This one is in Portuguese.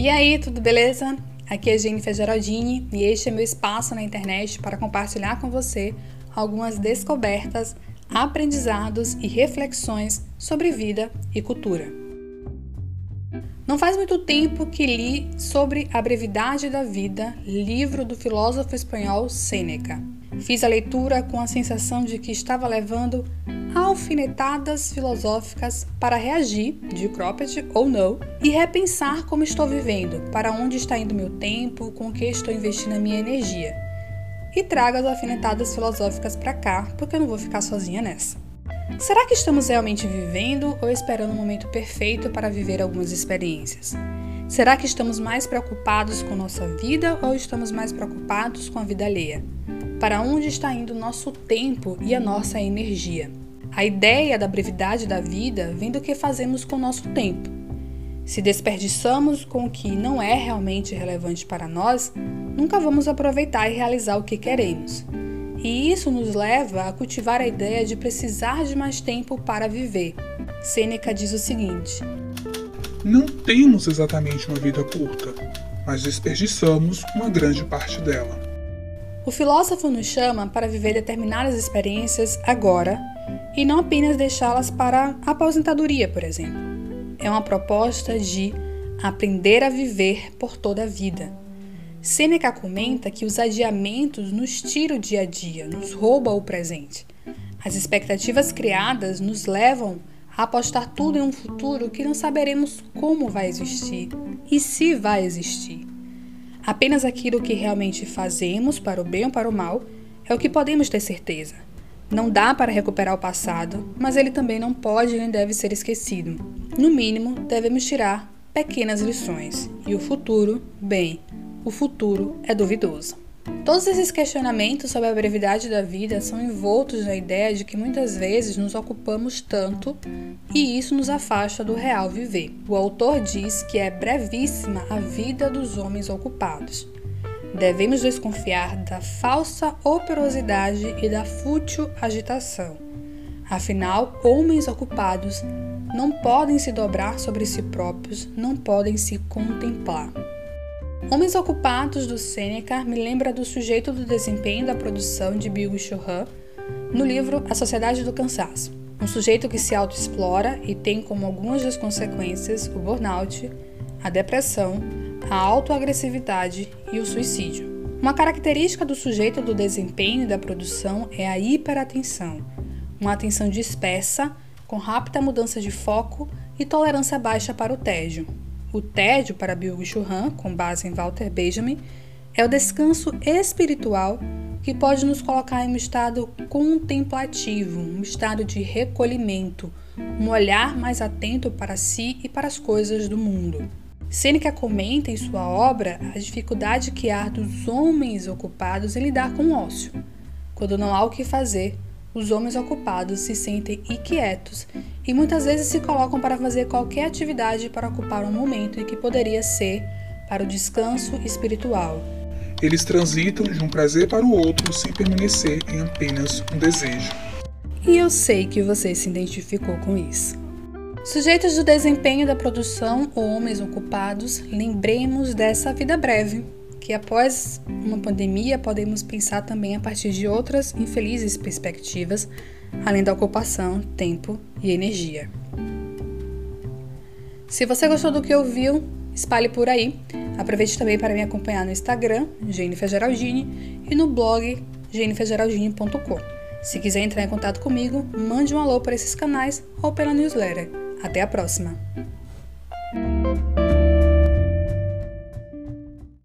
E aí, tudo beleza? Aqui é Jennifer Geraldini e este é meu espaço na internet para compartilhar com você algumas descobertas, aprendizados e reflexões sobre vida e cultura. Não faz muito tempo que li sobre A Brevidade da Vida, livro do filósofo espanhol Sêneca. Fiz a leitura com a sensação de que estava levando alfinetadas filosóficas para reagir, de cropped ou não, e repensar como estou vivendo, para onde está indo meu tempo, com o que estou investindo a minha energia. E traga as alfinetadas filosóficas para cá, porque eu não vou ficar sozinha nessa. Será que estamos realmente vivendo ou esperando o um momento perfeito para viver algumas experiências? Será que estamos mais preocupados com nossa vida ou estamos mais preocupados com a vida alheia? Para onde está indo o nosso tempo e a nossa energia? A ideia da brevidade da vida vem do que fazemos com o nosso tempo. Se desperdiçamos com o que não é realmente relevante para nós, nunca vamos aproveitar e realizar o que queremos. E isso nos leva a cultivar a ideia de precisar de mais tempo para viver. Sêneca diz o seguinte: Não temos exatamente uma vida curta, mas desperdiçamos uma grande parte dela. O filósofo nos chama para viver determinadas experiências agora e não apenas deixá-las para a aposentadoria, por exemplo. É uma proposta de aprender a viver por toda a vida. Sêneca comenta que os adiamentos nos tiram o dia a dia, nos roubam o presente. As expectativas criadas nos levam a apostar tudo em um futuro que não saberemos como vai existir e se vai existir. Apenas aquilo que realmente fazemos, para o bem ou para o mal, é o que podemos ter certeza. Não dá para recuperar o passado, mas ele também não pode nem deve ser esquecido. No mínimo, devemos tirar pequenas lições. E o futuro, bem, o futuro é duvidoso. Todos esses questionamentos sobre a brevidade da vida são envoltos na ideia de que muitas vezes nos ocupamos tanto e isso nos afasta do real viver. O autor diz que é brevíssima a vida dos homens ocupados. Devemos desconfiar da falsa operosidade e da fútil agitação. Afinal, homens ocupados não podem se dobrar sobre si próprios, não podem se contemplar. Homens Ocupados do Sêneca me lembra do sujeito do desempenho da produção de Bill Churran no livro A Sociedade do Cansaço. Um sujeito que se autoexplora e tem como algumas das consequências o burnout, a depressão, a autoagressividade e o suicídio. Uma característica do sujeito do desempenho e da produção é a hiperatenção, uma atenção dispersa, com rápida mudança de foco e tolerância baixa para o tédio. O tédio, para Bill Churran, com base em Walter Benjamin, é o descanso espiritual que pode nos colocar em um estado contemplativo, um estado de recolhimento, um olhar mais atento para si e para as coisas do mundo. Sêneca comenta em sua obra a dificuldade que há dos homens ocupados em lidar com o ócio. Quando não há o que fazer, os homens ocupados se sentem inquietos e muitas vezes se colocam para fazer qualquer atividade para ocupar um momento em que poderia ser para o descanso espiritual. Eles transitam de um prazer para o outro sem permanecer em apenas um desejo. E eu sei que você se identificou com isso. Sujeitos do desempenho da produção ou homens ocupados, lembremos dessa vida breve, que após uma pandemia podemos pensar também a partir de outras infelizes perspectivas, além da ocupação, tempo e energia. Se você gostou do que ouviu, espalhe por aí. Aproveite também para me acompanhar no Instagram, Jennifer Geraldine, e no blog jennifergeraldine.com. Se quiser entrar em contato comigo, mande um alô para esses canais ou pela newsletter. Até a próxima!